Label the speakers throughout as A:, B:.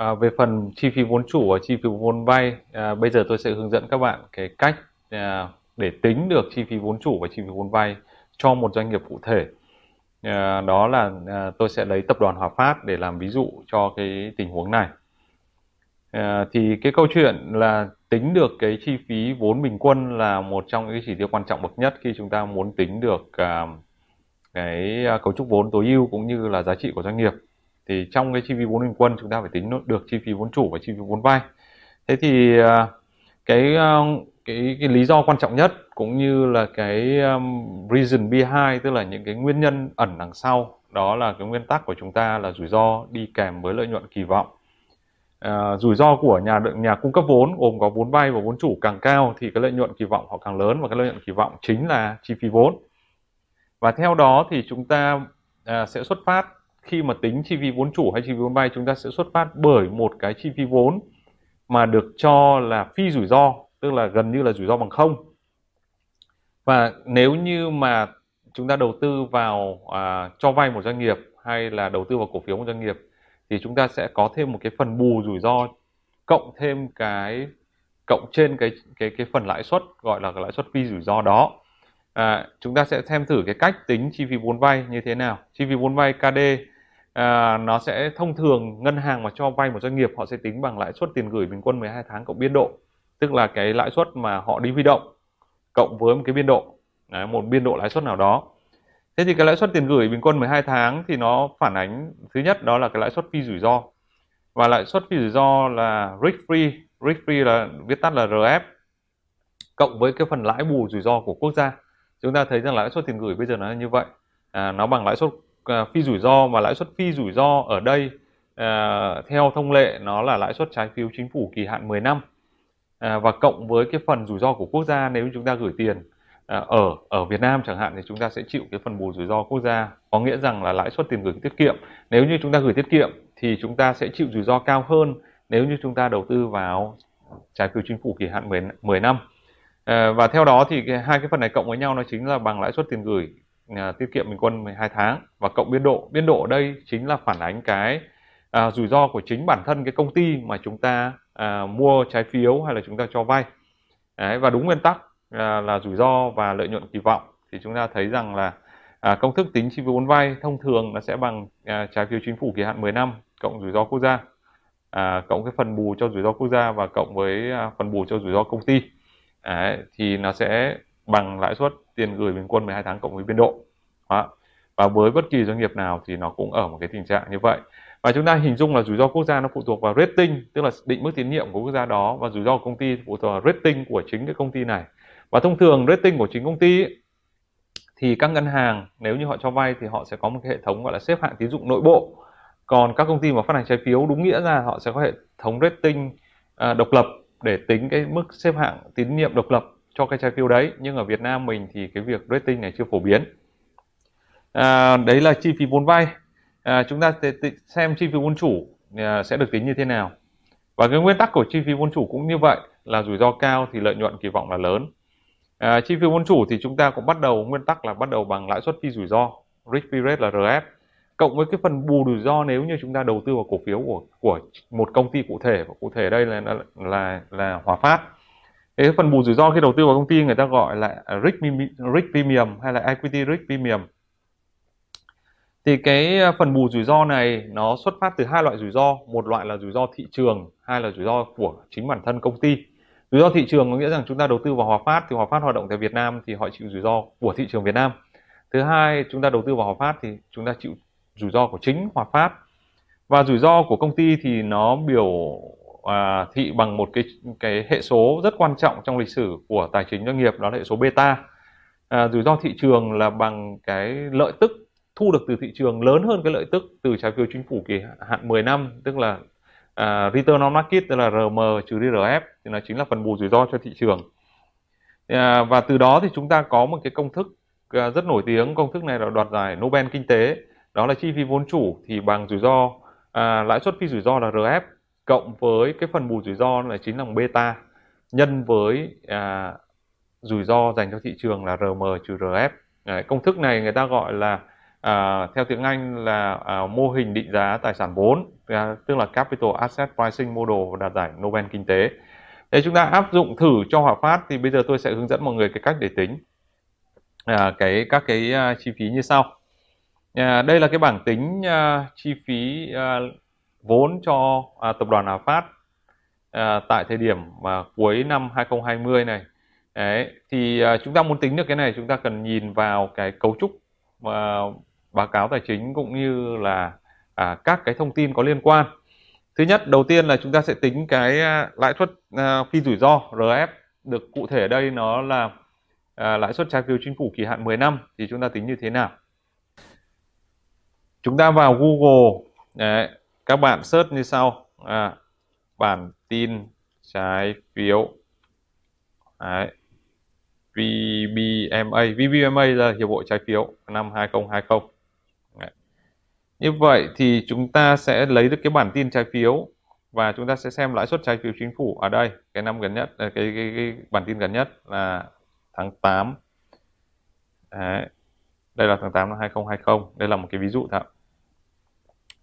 A: À, về phần chi phí vốn chủ và chi phí vốn vay, à, bây giờ tôi sẽ hướng dẫn các bạn cái cách à, để tính được chi phí vốn chủ và chi phí vốn vay cho một doanh nghiệp cụ thể. À, đó là à, tôi sẽ lấy tập đoàn Hòa Phát để làm ví dụ cho cái tình huống này. À, thì cái câu chuyện là tính được cái chi phí vốn bình quân là một trong những chỉ tiêu quan trọng bậc nhất khi chúng ta muốn tính được à, cái à, cấu trúc vốn tối ưu cũng như là giá trị của doanh nghiệp thì trong cái chi phí vốn bình quân chúng ta phải tính được chi phí vốn chủ và chi phí vốn vay thế thì à, cái à, cái cái lý do quan trọng nhất cũng như là cái um, reason behind tức là những cái nguyên nhân ẩn đằng sau đó là cái nguyên tắc của chúng ta là rủi ro đi kèm với lợi nhuận kỳ vọng. À, rủi ro của nhà nhà cung cấp vốn gồm có vốn vay và vốn chủ càng cao thì cái lợi nhuận kỳ vọng họ càng lớn và cái lợi nhuận kỳ vọng chính là chi phí vốn. Và theo đó thì chúng ta à, sẽ xuất phát khi mà tính chi phí vốn chủ hay chi phí vốn vay chúng ta sẽ xuất phát bởi một cái chi phí vốn mà được cho là phi rủi ro tức là gần như là rủi ro bằng không. Và nếu như mà chúng ta đầu tư vào à, cho vay một doanh nghiệp hay là đầu tư vào cổ phiếu một doanh nghiệp thì chúng ta sẽ có thêm một cái phần bù rủi ro cộng thêm cái cộng trên cái cái cái phần lãi suất gọi là cái lãi suất phi rủi ro đó à, chúng ta sẽ xem thử cái cách tính chi phí vốn vay như thế nào. Chi phí vốn vay KD à, nó sẽ thông thường ngân hàng mà cho vay một doanh nghiệp họ sẽ tính bằng lãi suất tiền gửi bình quân 12 tháng cộng biên độ. Tức là cái lãi suất mà họ đi huy động cộng với một cái biên độ. Đấy, một biên độ lãi suất nào đó. Thế thì cái lãi suất tiền gửi bình quân 12 tháng thì nó phản ánh thứ nhất đó là cái lãi suất phi rủi ro. Và lãi suất phi rủi ro là risk free. Risk free là viết tắt là RF cộng với cái phần lãi bù rủi ro của quốc gia chúng ta thấy rằng lãi suất tiền gửi bây giờ nó là như vậy. À, nó bằng lãi suất à, phi rủi ro và lãi suất phi rủi ro ở đây à, theo thông lệ nó là lãi suất trái phiếu chính phủ kỳ hạn 10 năm. À, và cộng với cái phần rủi ro của quốc gia nếu chúng ta gửi tiền à, ở ở Việt Nam chẳng hạn thì chúng ta sẽ chịu cái phần bù rủi ro quốc gia. Có nghĩa rằng là lãi suất tiền gửi tiết kiệm nếu như chúng ta gửi tiết kiệm thì chúng ta sẽ chịu rủi ro cao hơn nếu như chúng ta đầu tư vào trái phiếu chính phủ kỳ hạn 10, 10 năm à, và theo đó thì cái, hai cái phần này cộng với nhau nó chính là bằng lãi suất tiền gửi à, tiết kiệm bình quân 12 tháng. Và cộng biên độ biên độ ở đây chính là phản ánh cái à, rủi ro của chính bản thân cái công ty mà chúng ta à, mua trái phiếu hay là chúng ta cho vay. Đấy, và đúng nguyên tắc à, là rủi ro và lợi nhuận kỳ vọng. Thì chúng ta thấy rằng là à, công thức tính chi phí vốn vay thông thường nó sẽ bằng à, trái phiếu chính phủ kỳ hạn 10 năm cộng rủi ro quốc gia. À, cộng cái phần bù cho rủi ro quốc gia và cộng với à, phần bù cho rủi ro công ty. Đấy, thì nó sẽ bằng lãi suất tiền gửi bình quân 12 tháng cộng với biên độ. Đó. và với bất kỳ doanh nghiệp nào thì nó cũng ở một cái tình trạng như vậy. Và chúng ta hình dung là rủi ro quốc gia nó phụ thuộc vào rating tức là định mức tín nhiệm của quốc gia đó và rủi ro của công ty phụ thuộc vào rating của chính cái công ty này. Và thông thường rating của chính công ty ấy, thì các ngân hàng nếu như họ cho vay thì họ sẽ có một cái hệ thống gọi là xếp hạng tín dụng nội bộ. Còn các công ty mà phát hành trái phiếu đúng nghĩa ra họ sẽ có hệ thống rating à, độc lập để tính cái mức xếp hạng tín nhiệm độc lập cho cái trái phiếu đấy. Nhưng ở Việt Nam mình thì cái việc rating này chưa phổ biến. À, đấy là chi phí vốn vay. À, chúng ta sẽ xem chi phí vốn chủ à, sẽ được tính như thế nào. Và cái nguyên tắc của chi phí vốn chủ cũng như vậy là rủi ro cao thì lợi nhuận kỳ vọng là lớn. À, chi phí vốn chủ thì chúng ta cũng bắt đầu nguyên tắc là bắt đầu bằng lãi suất phi rủi ro risk free rate là RF cộng với cái phần bù rủi ro nếu như chúng ta đầu tư vào cổ phiếu của của một công ty cụ thể và cụ thể đây là là là, là Hòa Phát. Cái phần bù rủi ro khi đầu tư vào công ty người ta gọi là risk, risk premium hay là equity risk premium. Thì cái phần bù rủi ro này nó xuất phát từ hai loại rủi ro. Một loại là rủi ro thị trường hai là rủi ro của chính bản thân công ty. Rủi ro thị trường có nghĩa rằng chúng ta đầu tư vào Hòa Phát thì Hòa Phát hoạt động tại Việt Nam thì họ chịu rủi ro của thị trường Việt Nam. Thứ hai chúng ta đầu tư vào Hòa Phát thì chúng ta chịu rủi ro của chính Hòa Phát. Và rủi ro của công ty thì nó biểu à, thị bằng một cái cái hệ số rất quan trọng trong lịch sử của tài chính doanh nghiệp đó là hệ số beta à, rủi ro thị trường là bằng cái lợi tức thu được từ thị trường lớn hơn cái lợi tức từ trái phiếu chính phủ kỳ hạn 10 năm tức là à, return on market tức là RM trừ RF thì nó chính là phần bù rủi ro cho thị trường. À, và từ đó thì chúng ta có một cái công thức à, rất nổi tiếng. Công thức này là đoạt giải Nobel kinh tế đó là chi phí vốn chủ thì bằng rủi ro à, lãi suất phi rủi ro là RF cộng với cái phần bù rủi ro là chính là beta nhân với à, rủi ro dành cho thị trường là RM trừ RF Đấy, công thức này người ta gọi là à, theo tiếng Anh là à, mô hình định giá tài sản vốn à, tức là Capital Asset Pricing Model đạt giải Nobel Kinh tế. Để chúng ta áp dụng thử cho Hòa Phát thì bây giờ tôi sẽ hướng dẫn mọi người cái cách để tính à, cái các cái uh, chi phí như sau. À, đây là cái bảng tính à, chi phí à, vốn cho à, tập đoàn Hà Phát à, tại thời điểm mà cuối năm 2020 này. Đấy, thì à, chúng ta muốn tính được cái này chúng ta cần nhìn vào cái cấu trúc à, báo cáo tài chính cũng như là à, các cái thông tin có liên quan. Thứ nhất, đầu tiên là chúng ta sẽ tính cái à, lãi suất à, phi rủi ro RF được cụ thể ở đây nó là à, lãi suất trái phiếu chính phủ kỳ hạn 10 năm thì chúng ta tính như thế nào? Chúng ta vào Google. Đấy, các bạn search như sau. À, bản tin trái phiếu. Đấy, VBMA VBMA là hiệp hội trái phiếu năm 2020 như vậy thì chúng ta sẽ lấy được cái bản tin trái phiếu và chúng ta sẽ xem lãi suất trái phiếu chính phủ ở đây cái năm gần nhất cái cái, cái, cái bản tin gần nhất là tháng 8 Đấy đây là tháng 8 năm 2020 đây là một cái ví dụ thôi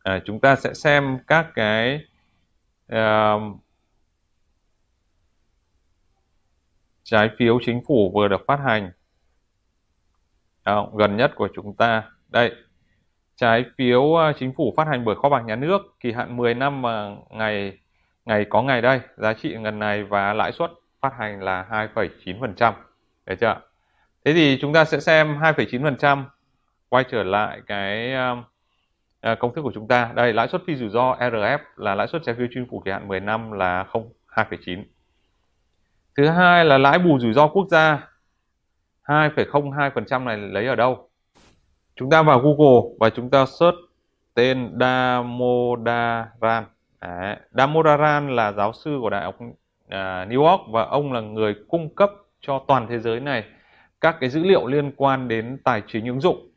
A: à, chúng ta sẽ xem các cái uh, trái phiếu chính phủ vừa được phát hành. Đó, gần nhất của chúng ta. Đây trái phiếu à, chính phủ phát hành bởi kho bạc nhà nước kỳ hạn 10 năm mà ngày ngày có ngày đây. Giá trị ngần này và lãi suất phát hành là 2,9% được chưa thế thì chúng ta sẽ xem 2,9% quay trở lại cái uh, công thức của chúng ta. Đây lãi suất phi rủi ro RF là lãi suất trái phiếu chính phủ kỳ hạn 10 năm là 0 2,9 thứ hai là lãi bù rủi ro quốc gia 2,02% này lấy ở đâu? Chúng ta vào Google và chúng ta search tên Damodaran. Đấy. Damodaran là giáo sư của đại học uh, New York và ông là người cung cấp cho toàn thế giới này các cái dữ liệu liên quan đến tài chính ứng dụng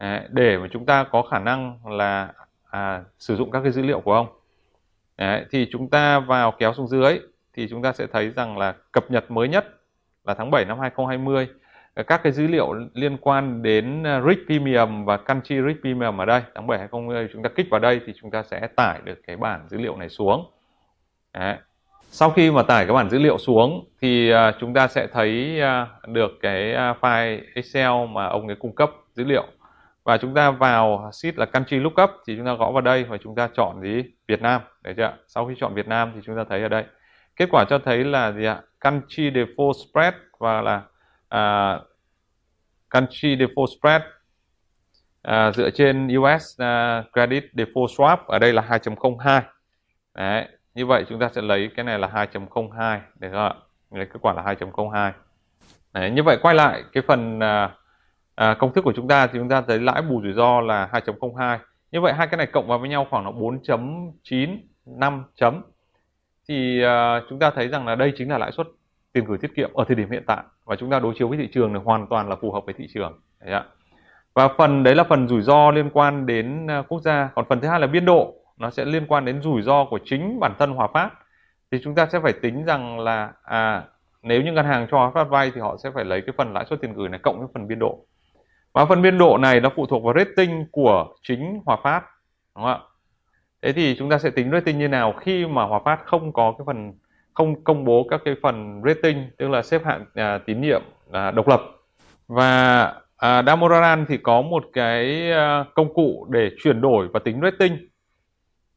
A: Đấy. để mà chúng ta có khả năng là à, sử dụng các cái dữ liệu của ông Đấy. thì chúng ta vào kéo xuống dưới thì chúng ta sẽ thấy rằng là cập nhật mới nhất là tháng 7 năm 2020 ờ, các cái dữ liệu liên quan đến ờ, rich premium và country rich premium ở đây tháng 7 2020 chúng ta kích vào đây thì chúng ta sẽ tải được cái bản dữ liệu này xuống Đấy sau khi mà tải cái bản dữ liệu xuống thì à, chúng ta sẽ thấy à, được cái à, file Excel mà ông ấy cung cấp dữ liệu. Và chúng ta vào sheet là country lookup thì chúng ta gõ vào đây và chúng ta chọn gì? Việt Nam. Để chưa sau khi chọn Việt Nam thì chúng ta thấy ở đây. Kết quả cho thấy là gì ạ? Country default spread và là uh, country default spread uh, dựa trên US uh, credit default swap. Ở đây là 2.02 Đấy, như vậy chúng ta sẽ lấy cái này là 2.02 để không ạ? Lấy kết quả là 2.02 Đấy, như vậy quay lại cái phần à, à, công thức của chúng ta thì chúng ta thấy lãi bù rủi ro là 2.02 như vậy hai cái này cộng vào với nhau khoảng là 4.9 5 chấm. Thì à, chúng ta thấy rằng là đây chính là lãi suất tiền gửi tiết kiệm ở thời điểm hiện tại và chúng ta đối chiếu với thị trường thì hoàn toàn là phù hợp với thị trường. Đấy ạ. và phần đấy là phần rủi ro liên quan đến à, quốc gia. Còn phần thứ hai là biên độ nó sẽ liên quan đến rủi ro của chính bản thân Hòa Phát. Thì chúng ta sẽ phải tính rằng là à nếu như ngân hàng cho Hòa Phát vay thì họ sẽ phải lấy cái phần lãi suất tiền gửi này cộng với phần biên độ. Và phần biên độ này nó phụ thuộc vào rating của chính Hòa Phát đúng không ạ? Thế thì chúng ta sẽ tính rating như nào khi mà Hòa Phát không có cái phần không công bố các cái phần rating tức là xếp hạng à, tín nhiệm à, độc lập. Và à, Damodaran thì có một cái à, công cụ để chuyển đổi và tính rating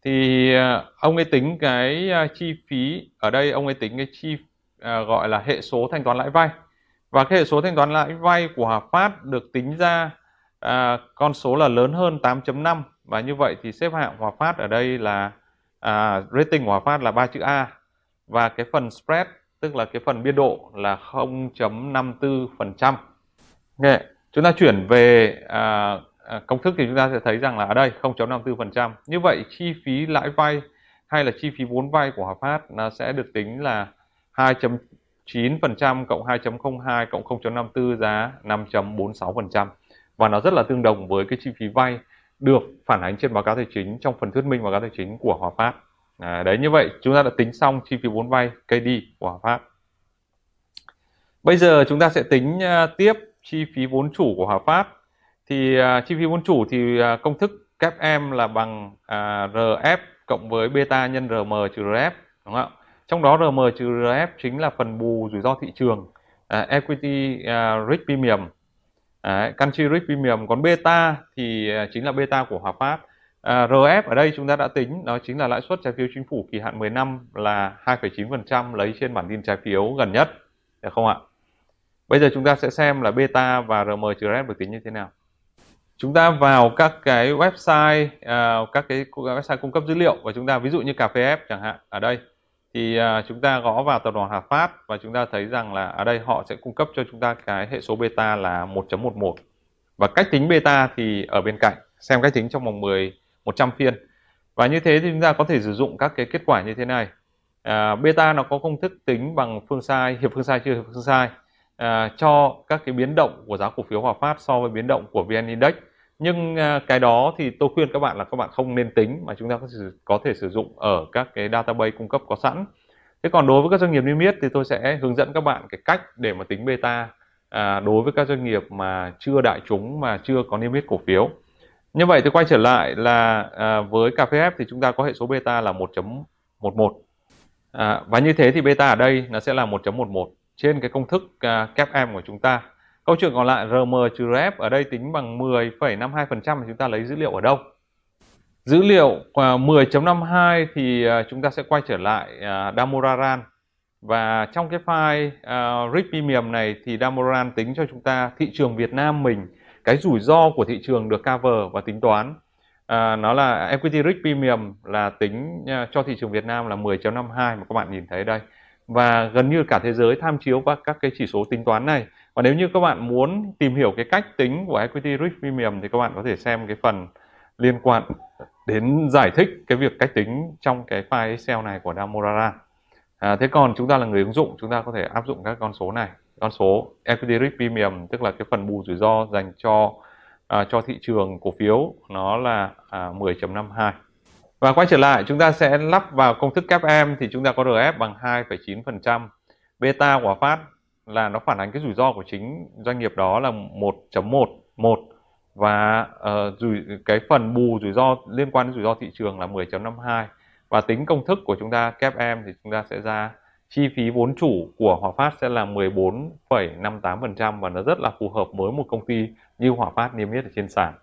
A: thì ờ, ông ấy tính cái ờ, chi phí ở đây ông ấy tính cái chi à, gọi là hệ số thanh toán lãi vay và cái hệ số thanh toán lãi vay của Hòa Phát được tính ra à, con số là lớn hơn 8.5 và như vậy thì xếp hạng Hòa Phát ở đây là à, rating của Hòa Phát là 3 chữ A và cái phần spread tức là cái phần biên độ là 0.54%. Okay. Chúng ta chuyển về à, à, công thức thì chúng ta sẽ thấy rằng là ở đây 0.54%. Như vậy chi phí lãi vay hay là chi phí vốn vay của Hòa Phát nó sẽ được tính là 2.9% cộng 2.02 cộng 0.54 giá 5.46% và nó rất là tương đồng với cái chi phí vay được phản ánh trên báo cáo tài chính trong phần thuyết minh báo cáo tài chính của Hòa Phát. À, đấy như vậy chúng ta đã tính xong chi phí vốn vay KD của Hòa Phát. Bây giờ chúng ta sẽ tính uh, tiếp chi phí vốn chủ của Hòa Phát thì uh, chi phí vốn chủ thì uh, công thức kép em là bằng à, uh, RF cộng với beta nhân RM trừ RF đúng không ạ? Trong đó RM trừ RF chính là phần bù rủi ro thị trường, uh, equity uh, risk premium, uh, country risk premium. Còn beta thì uh, chính là beta của Hòa Phát. Uh, RF ở đây chúng ta đã tính đó chính là lãi suất trái phiếu chính phủ kỳ hạn 10 năm là 2,9% lấy trên bản tin trái phiếu gần nhất, được không ạ? Bây giờ chúng ta sẽ xem là beta và RM trừ RF được tính như thế nào chúng ta vào các cái website uh, các cái website cung cấp dữ liệu và chúng ta ví dụ như cà phê F chẳng hạn ở đây thì uh, chúng ta gõ vào tập đoàn Hà Phát và chúng ta thấy rằng là ở đây họ sẽ cung cấp cho chúng ta cái hệ số beta là 1.11 và cách tính beta thì ở bên cạnh xem cách tính trong vòng 10 100 phiên. Và như thế thì chúng ta có thể sử dụng các cái kết quả như thế này. À, beta nó có công thức tính bằng phương sai hiệp phương sai chưa hiệp phương sai à, cho các cái biến động của giá cổ phiếu Hòa Phát so với biến động của VN Index nhưng à, cái đó thì tôi khuyên các bạn là các bạn không nên tính mà chúng ta có, thể sử dụng ở các cái database cung cấp có sẵn. Thế còn đối với các doanh nghiệp niêm yết thì tôi sẽ hướng dẫn các bạn cái cách để mà tính beta à, đối với các doanh nghiệp mà chưa đại chúng mà chưa có niêm yết cổ phiếu. Như vậy thì quay trở lại là à, với F thì chúng ta có hệ số beta là 1.11 à, và như thế thì beta ở đây nó sẽ là 1.11 trên cái công thức à, kép em của chúng ta. Câu chuyện còn lại RM trừ RF ở đây tính bằng 10,52% chúng ta lấy dữ liệu ở đâu? Dữ liệu à, 10.52 thì à, chúng ta sẽ quay trở lại à, Damoraran và trong cái file uh, Risk Premium này thì damoran tính cho chúng ta thị trường Việt Nam mình cái rủi ro của thị trường được cover và tính toán. À, nó là Equity Risk Premium là tính uh, cho thị trường Việt Nam là 10.52 mà các bạn nhìn thấy đây. Và gần như cả thế giới tham chiếu vào các cái chỉ số tính toán này và nếu như các bạn muốn tìm hiểu cái cách tính của equity risk premium thì các bạn có thể xem cái phần liên quan đến giải thích cái việc cách tính trong cái file Excel này của Damorara. À, thế còn chúng ta là người ứng dụng chúng ta có thể áp dụng các con số này. Con số equity risk premium tức là cái phần bù rủi ro dành cho à, cho thị trường cổ phiếu nó là à, 10.52 và quay trở lại chúng ta sẽ lắp vào công thức kép em thì chúng ta có RF bằng 2,9% beta của phát là nó phản ánh cái rủi ro của chính doanh nghiệp đó là 1.11 và uh, rủi cái phần bù rủi ro liên quan đến rủi ro thị trường là 10.52 và tính công thức của chúng ta kép em thì chúng ta sẽ ra chi phí vốn chủ của Hòa Phát sẽ là 14,58% và nó rất là phù hợp với một công ty như Hòa Phát niêm yết ở trên sàn.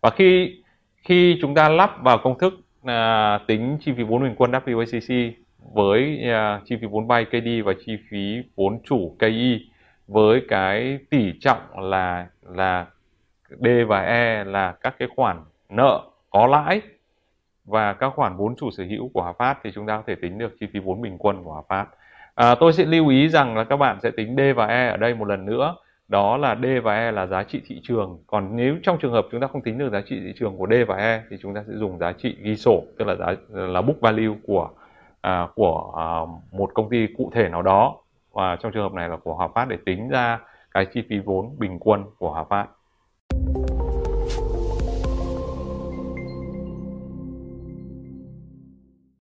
A: Và khi khi chúng ta lắp vào công thức à, tính chi phí vốn bình quân WACC với uh, chi phí vốn vay KD và chi phí vốn chủ KI với cái tỷ trọng là là D và E là các cái khoản nợ có lãi và các khoản vốn chủ sở hữu của Hòa Phát thì chúng ta có thể tính được chi phí vốn bình quân của Hòa Phát. À, tôi sẽ lưu ý rằng là các bạn sẽ tính D và E ở đây một lần nữa. Đó là D và E là giá trị thị trường. Còn nếu trong trường hợp chúng ta không tính được giá trị thị trường của D và E thì chúng ta sẽ dùng giá trị ghi sổ tức là giá là book value của À, của à, một công ty cụ thể nào đó và trong trường hợp này là của Hòa Phát để tính ra cái chi phí vốn bình quân của Hòa Phát.